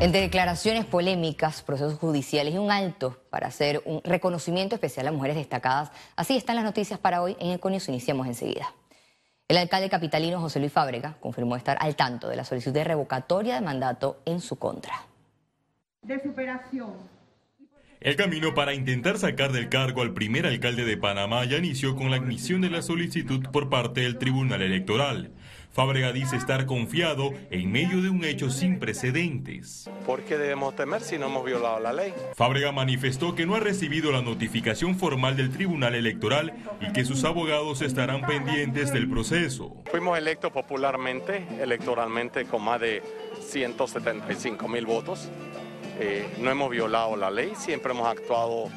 Entre declaraciones polémicas, procesos judiciales y un alto para hacer un reconocimiento especial a mujeres destacadas, así están las noticias para hoy en Econius. Iniciamos enseguida. El alcalde capitalino José Luis Fábrega confirmó estar al tanto de la solicitud de revocatoria de mandato en su contra. De superación. El camino para intentar sacar del cargo al primer alcalde de Panamá ya inició con la admisión de la solicitud por parte del Tribunal Electoral. Fábrega dice estar confiado en medio de un hecho sin precedentes. ¿Por qué debemos temer si no hemos violado la ley? Fábrega manifestó que no ha recibido la notificación formal del Tribunal Electoral y que sus abogados estarán pendientes del proceso. Fuimos electos popularmente, electoralmente, con más de 175 mil votos. Eh, no hemos violado la ley, siempre hemos actuado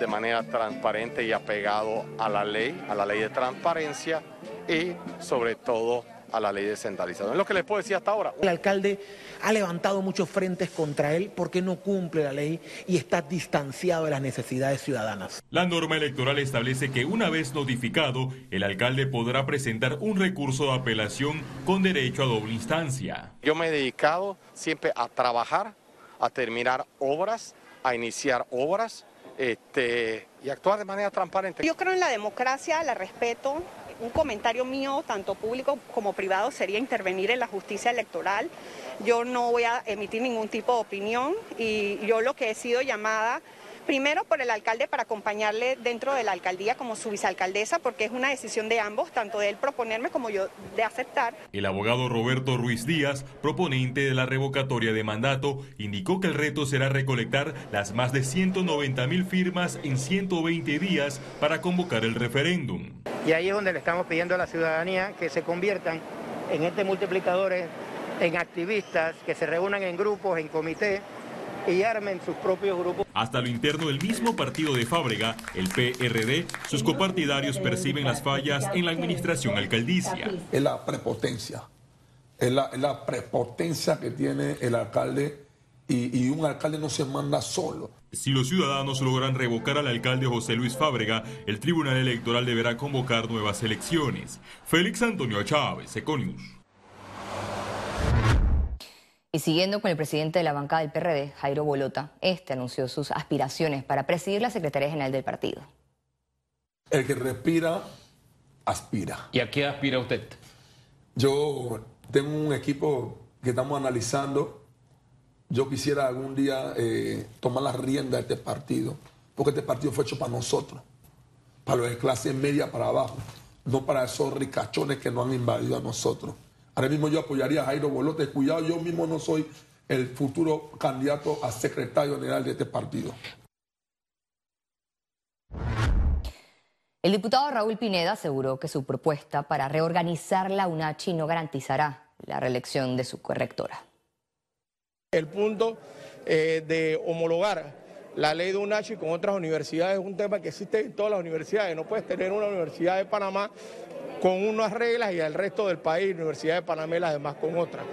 de manera transparente y apegado a la ley, a la ley de transparencia y sobre todo a la ley descentralizada. Es lo que les puedo decir hasta ahora. El alcalde ha levantado muchos frentes contra él porque no cumple la ley y está distanciado de las necesidades ciudadanas. La norma electoral establece que una vez notificado, el alcalde podrá presentar un recurso de apelación con derecho a doble instancia. Yo me he dedicado siempre a trabajar, a terminar obras, a iniciar obras este, y actuar de manera transparente. Yo creo en la democracia, la respeto, un comentario mío, tanto público como privado, sería intervenir en la justicia electoral. Yo no voy a emitir ningún tipo de opinión y yo lo que he sido llamada Primero por el alcalde para acompañarle dentro de la alcaldía como su vicealcaldesa, porque es una decisión de ambos, tanto de él proponerme como yo de aceptar. El abogado Roberto Ruiz Díaz, proponente de la revocatoria de mandato, indicó que el reto será recolectar las más de 190 mil firmas en 120 días para convocar el referéndum. Y ahí es donde le estamos pidiendo a la ciudadanía que se conviertan en este multiplicadores, en activistas, que se reúnan en grupos, en comités y armen sus propios grupos. Hasta lo interno del mismo partido de Fábrega, el PRD, sus copartidarios perciben las fallas en la administración alcaldicia. Es la prepotencia, es la, prepotencia que tiene el alcalde y, y, un alcalde no se manda solo. Si los ciudadanos logran revocar al alcalde José Luis Fábrega, el Tribunal Electoral deberá convocar nuevas elecciones. Félix Antonio Chávez, Econius. Y siguiendo con el presidente de la bancada del PRD, Jairo Bolota, este anunció sus aspiraciones para presidir la Secretaría General del partido. El que respira, aspira. ¿Y a qué aspira usted? Yo tengo un equipo que estamos analizando. Yo quisiera algún día eh, tomar la rienda de este partido, porque este partido fue hecho para nosotros, para los de clase media para abajo, no para esos ricachones que nos han invadido a nosotros. Ahora mismo yo apoyaría a Jairo Bolote. Cuidado, yo mismo no soy el futuro candidato a secretario general de este partido. El diputado Raúl Pineda aseguró que su propuesta para reorganizar la UNACHI no garantizará la reelección de su correctora. El punto eh, de homologar la ley de UNACHI con otras universidades es un tema que existe en todas las universidades. No puedes tener una universidad de Panamá con unas reglas y el resto del país, Universidad de Panamá y las demás con otras.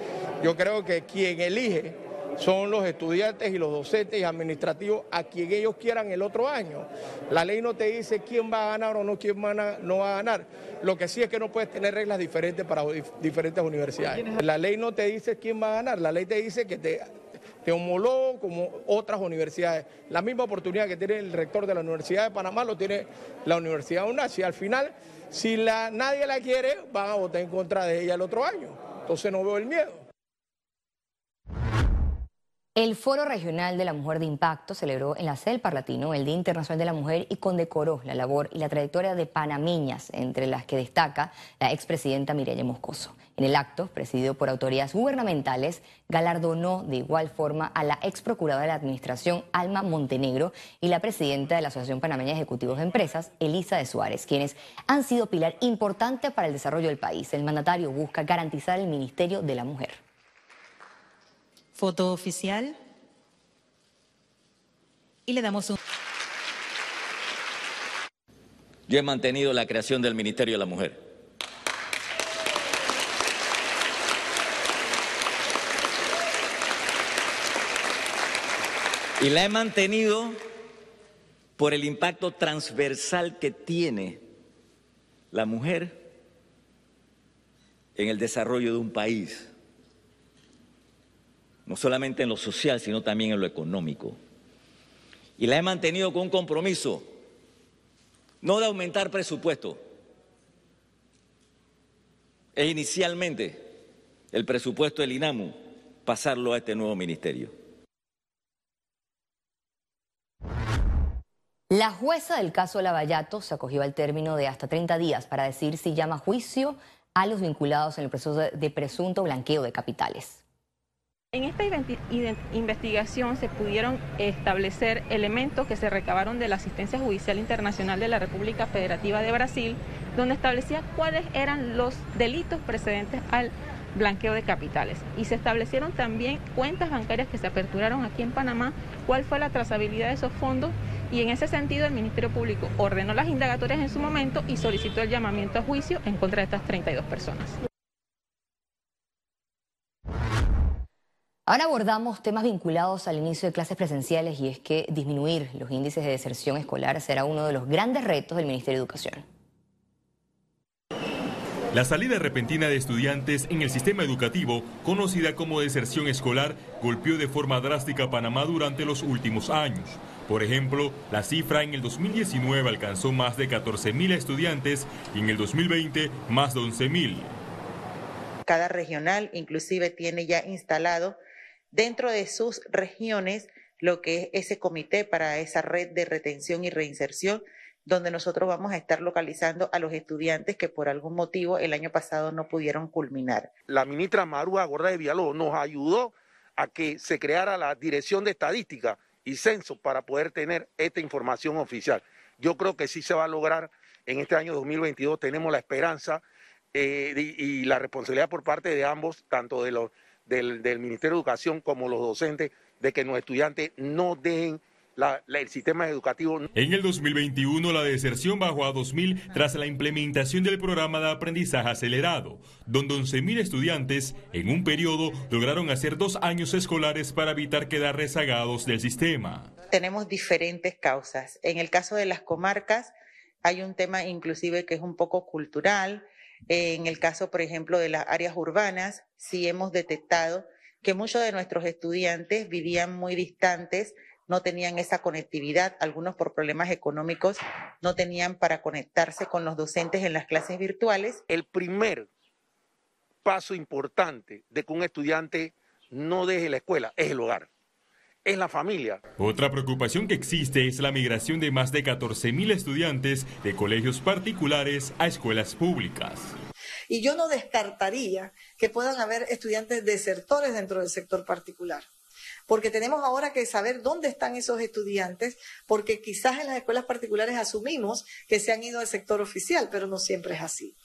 Yo creo que quien elige son los estudiantes y los docentes y administrativos a quien ellos quieran el otro año. La ley no te dice quién va a ganar o no quién no va a ganar. Lo que sí es que no puedes tener reglas diferentes para diferentes universidades. La ley no te dice quién va a ganar, la ley te dice que te, homologó como otras universidades. La misma oportunidad que tiene el rector de la Universidad de Panamá lo tiene la Universidad de UNACI. Al final si la, nadie la quiere, van a votar en contra de ella el otro año. Entonces no veo el miedo. El Foro Regional de la Mujer de Impacto celebró en la sede del Parlatino el Día Internacional de la Mujer y condecoró la labor y la trayectoria de panameñas, entre las que destaca la expresidenta Mireya Moscoso. En el acto, presidido por autoridades gubernamentales, galardonó de igual forma a la ex procuradora de la Administración, Alma Montenegro, y la presidenta de la Asociación Panameña de Ejecutivos de Empresas, Elisa de Suárez, quienes han sido pilar importante para el desarrollo del país. El mandatario busca garantizar el Ministerio de la Mujer. Foto oficial. Y le damos un... Yo he mantenido la creación del Ministerio de la Mujer. Y la he mantenido por el impacto transversal que tiene la mujer en el desarrollo de un país. No solamente en lo social, sino también en lo económico. Y la he mantenido con un compromiso, no de aumentar presupuesto, es inicialmente el presupuesto del INAMU pasarlo a este nuevo ministerio. La jueza del caso Lavallato se acogió al término de hasta 30 días para decir si llama juicio a los vinculados en el proceso de presunto blanqueo de capitales. En esta investigación se pudieron establecer elementos que se recabaron de la Asistencia Judicial Internacional de la República Federativa de Brasil, donde establecía cuáles eran los delitos precedentes al blanqueo de capitales. Y se establecieron también cuentas bancarias que se aperturaron aquí en Panamá, cuál fue la trazabilidad de esos fondos y en ese sentido el Ministerio Público ordenó las indagatorias en su momento y solicitó el llamamiento a juicio en contra de estas 32 personas. Ahora abordamos temas vinculados al inicio de clases presenciales y es que disminuir los índices de deserción escolar será uno de los grandes retos del Ministerio de Educación. La salida repentina de estudiantes en el sistema educativo, conocida como deserción escolar, golpeó de forma drástica a Panamá durante los últimos años. Por ejemplo, la cifra en el 2019 alcanzó más de 14.000 estudiantes y en el 2020 más de 11.000. Cada regional inclusive tiene ya instalado dentro de sus regiones lo que es ese comité para esa red de retención y reinserción, donde nosotros vamos a estar localizando a los estudiantes que por algún motivo el año pasado no pudieron culminar. La ministra Marúa Gorda de nos ayudó a que se creara la Dirección de Estadística y Censo para poder tener esta información oficial. Yo creo que sí se va a lograr en este año 2022. Tenemos la esperanza eh, y la responsabilidad por parte de ambos, tanto de los del, Ministerio de Educación como los docentes de que los estudiantes no dejen el sistema educativo. En el 2021 la deserción bajó a 2.000 tras la implementación del programa de aprendizaje acelerado, donde 11.000 estudiantes en un periodo lograron hacer dos años escolares para evitar quedar rezagados del sistema. Tenemos diferentes causas. En el caso de las comarcas hay un tema inclusive que es un poco cultural en el caso, por ejemplo, de las áreas urbanas, sí hemos detectado que muchos de nuestros estudiantes vivían muy distantes, no tenían esa conectividad, algunos por problemas económicos no tenían para conectarse con los docentes en las clases virtuales. El primer paso importante de que un estudiante no deje la escuela es el hogar es la familia. Otra preocupación que existe es la migración de más de 14.000 estudiantes de colegios particulares a escuelas públicas. Y yo no descartaría que puedan haber estudiantes desertores dentro del sector particular porque tenemos ahora que saber dónde están esos estudiantes, porque quizás en las escuelas particulares asumimos que se han ido al sector oficial, pero no siempre es así.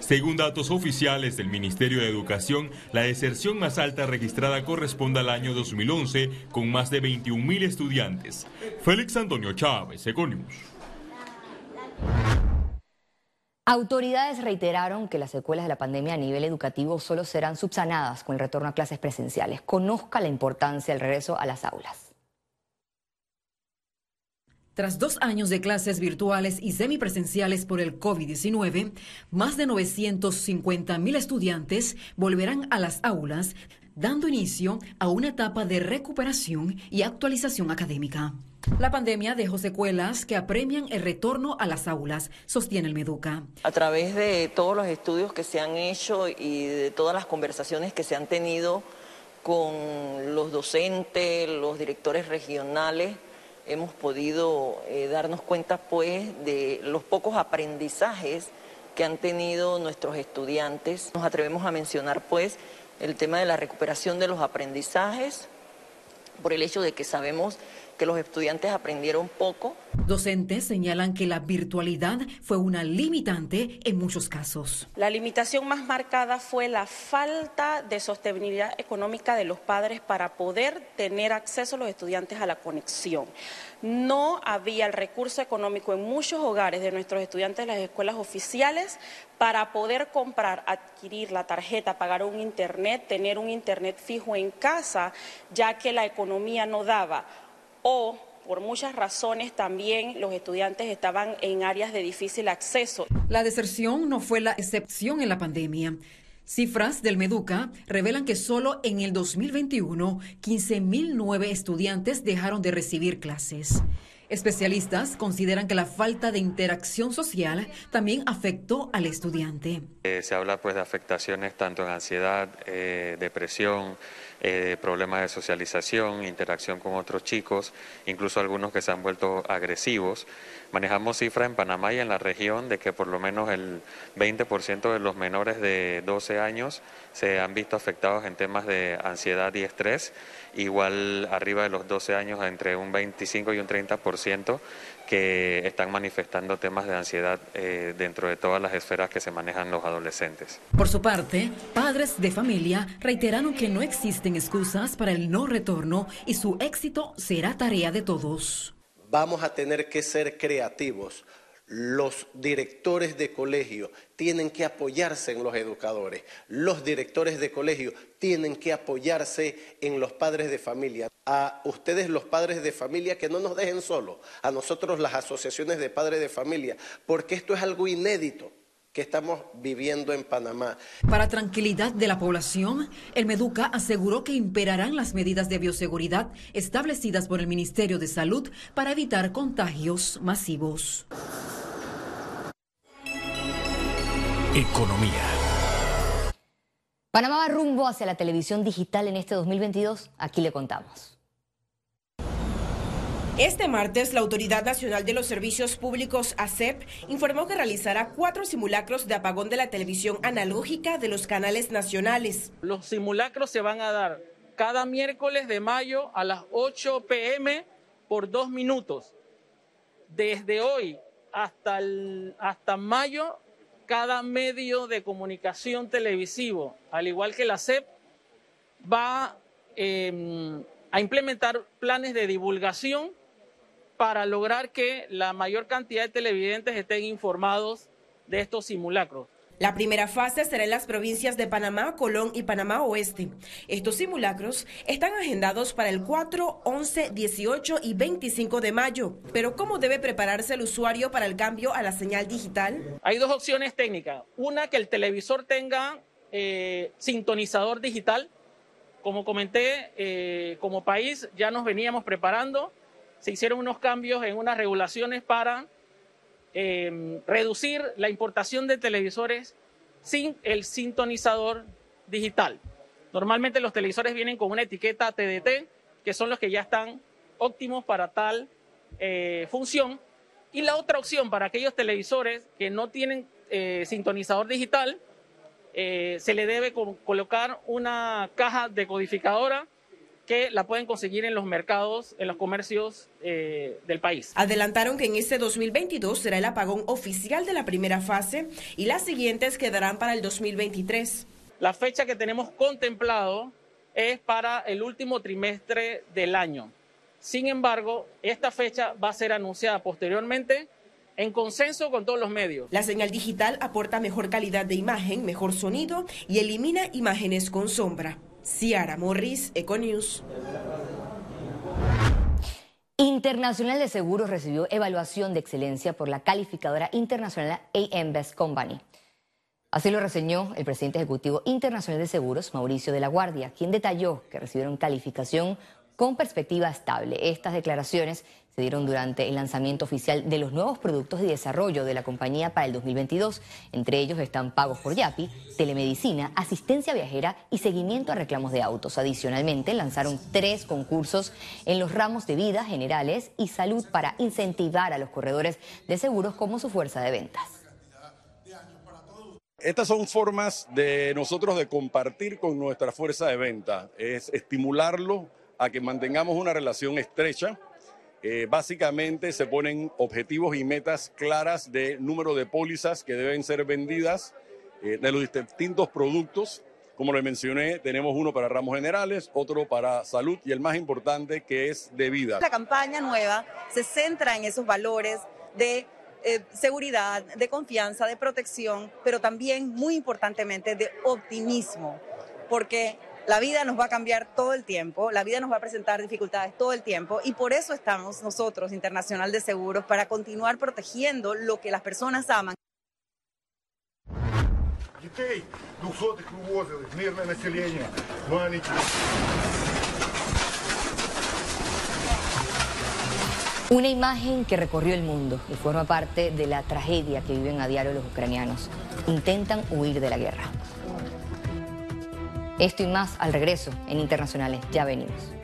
Según datos oficiales del Ministerio de Educación, la deserción más alta registrada corresponde al año 2011, con más de 21 mil estudiantes. Félix Antonio Chávez, Econius. Autoridades reiteraron que las secuelas de la pandemia a nivel educativo solo serán subsanadas con el retorno a clases presenciales. Conozca la importancia del regreso a las aulas. Tras dos años de clases virtuales y semipresenciales por el COVID-19, más de 950 mil estudiantes volverán a las aulas, dando inicio a una etapa de recuperación y actualización académica. La pandemia dejó secuelas que apremian el retorno a las aulas, sostiene el Meduca. A través de todos los estudios que se han hecho y de todas las conversaciones que se han tenido con los docentes, los directores regionales, hemos podido eh, darnos cuenta pues de los pocos aprendizajes que han tenido nuestros estudiantes. Nos atrevemos a mencionar pues el tema de la recuperación de los aprendizajes por el hecho de que sabemos que los estudiantes aprendieron poco. Docentes señalan que la virtualidad fue una limitante en muchos casos. La limitación más marcada fue la falta de sostenibilidad económica de los padres para poder tener acceso a los estudiantes a la conexión. No había el recurso económico en muchos hogares de nuestros estudiantes de las escuelas oficiales para poder comprar, adquirir la tarjeta, pagar un internet, tener un internet fijo en casa, ya que la economía no daba o por muchas razones también los estudiantes estaban en áreas de difícil acceso. La deserción no fue la excepción en la pandemia. Cifras del Meduca revelan que solo en el 2021 15.009 estudiantes dejaron de recibir clases. Especialistas consideran que la falta de interacción social también afectó al estudiante. Eh, se habla pues de afectaciones tanto en ansiedad, eh, depresión, eh, problemas de socialización, interacción con otros chicos, incluso algunos que se han vuelto agresivos. Manejamos cifras en Panamá y en la región de que por lo menos el 20% de los menores de 12 años se han visto afectados en temas de ansiedad y estrés, igual arriba de los 12 años entre un 25 y un 30% que están manifestando temas de ansiedad eh, dentro de todas las esferas que se manejan los adolescentes. Por su parte, padres de familia reiteraron que no existen excusas para el no retorno y su éxito será tarea de todos vamos a tener que ser creativos. Los directores de colegio tienen que apoyarse en los educadores. Los directores de colegio tienen que apoyarse en los padres de familia. A ustedes los padres de familia que no nos dejen solos. A nosotros las asociaciones de padres de familia. Porque esto es algo inédito que estamos viviendo en Panamá. Para tranquilidad de la población, el Meduca aseguró que imperarán las medidas de bioseguridad establecidas por el Ministerio de Salud para evitar contagios masivos. Economía. Panamá va rumbo hacia la televisión digital en este 2022. Aquí le contamos. Este martes, la Autoridad Nacional de los Servicios Públicos, ACEP, informó que realizará cuatro simulacros de apagón de la televisión analógica de los canales nacionales. Los simulacros se van a dar cada miércoles de mayo a las 8 pm por dos minutos. Desde hoy hasta, hasta mayo, cada medio de comunicación televisivo, al igual que la CEP, va em, a implementar planes de divulgación para lograr que la mayor cantidad de televidentes estén informados de estos simulacros. La primera fase será en las provincias de Panamá, Colón y Panamá Oeste. Estos simulacros están agendados para el 4, 11, 18 y 25 de mayo. Pero ¿cómo debe prepararse el usuario para el cambio a la señal digital? Hay dos opciones técnicas. Una, que el televisor tenga eh, sintonizador digital. Como comenté, eh, como país ya nos veníamos preparando se hicieron unos cambios en unas regulaciones para em, reducir la importación de televisores sin el sintonizador digital. Normalmente los televisores vienen con una etiqueta TDT, que son los que ya están óptimos para tal eh, función. Y la otra opción para aquellos televisores que no tienen eh, sintonizador digital, eh, se le debe colocar una caja decodificadora que la pueden conseguir en los mercados, en los comercios eh, del país. Adelantaron que en este 2022 será el apagón oficial de la primera fase y las siguientes quedarán para el 2023. La fecha que tenemos contemplado es para el último trimestre del año. Sin embargo, esta fecha va a ser anunciada posteriormente en consenso con todos los medios. La señal digital aporta mejor calidad de imagen, mejor sonido y elimina imágenes con sombra. Ciara Morris, Econews. Internacional de Seguros recibió evaluación de excelencia por la calificadora internacional AM Best Company. Así lo reseñó el presidente ejecutivo internacional de seguros, Mauricio de la Guardia, quien detalló que recibieron calificación con perspectiva estable. Estas declaraciones se dieron durante el lanzamiento oficial de los nuevos productos de desarrollo de la compañía para el 2022. Entre ellos están pagos por Yapi, telemedicina, asistencia viajera y seguimiento a reclamos de autos. Adicionalmente, lanzaron tres concursos en los ramos de vida generales y salud para incentivar a los corredores de seguros como su fuerza de ventas. Estas son formas de nosotros de compartir con nuestra fuerza de venta, es estimularlo a que mantengamos una relación estrecha. Eh, básicamente se ponen objetivos y metas claras de número de pólizas que deben ser vendidas eh, de los distintos productos. Como le mencioné, tenemos uno para ramos generales, otro para salud y el más importante que es de vida. La campaña nueva se centra en esos valores de eh, seguridad, de confianza, de protección, pero también muy importantemente de optimismo, porque la vida nos va a cambiar todo el tiempo, la vida nos va a presentar dificultades todo el tiempo y por eso estamos nosotros, Internacional de Seguros, para continuar protegiendo lo que las personas aman. Дітей 200 вивозили, мирне населення, маленькі. Una imagen que recorrió el mundo y forma parte de la tragedia que viven a diario los ucranianos. Intentan huir de la guerra. Esto y más al regreso en Internacionales. Ya venimos.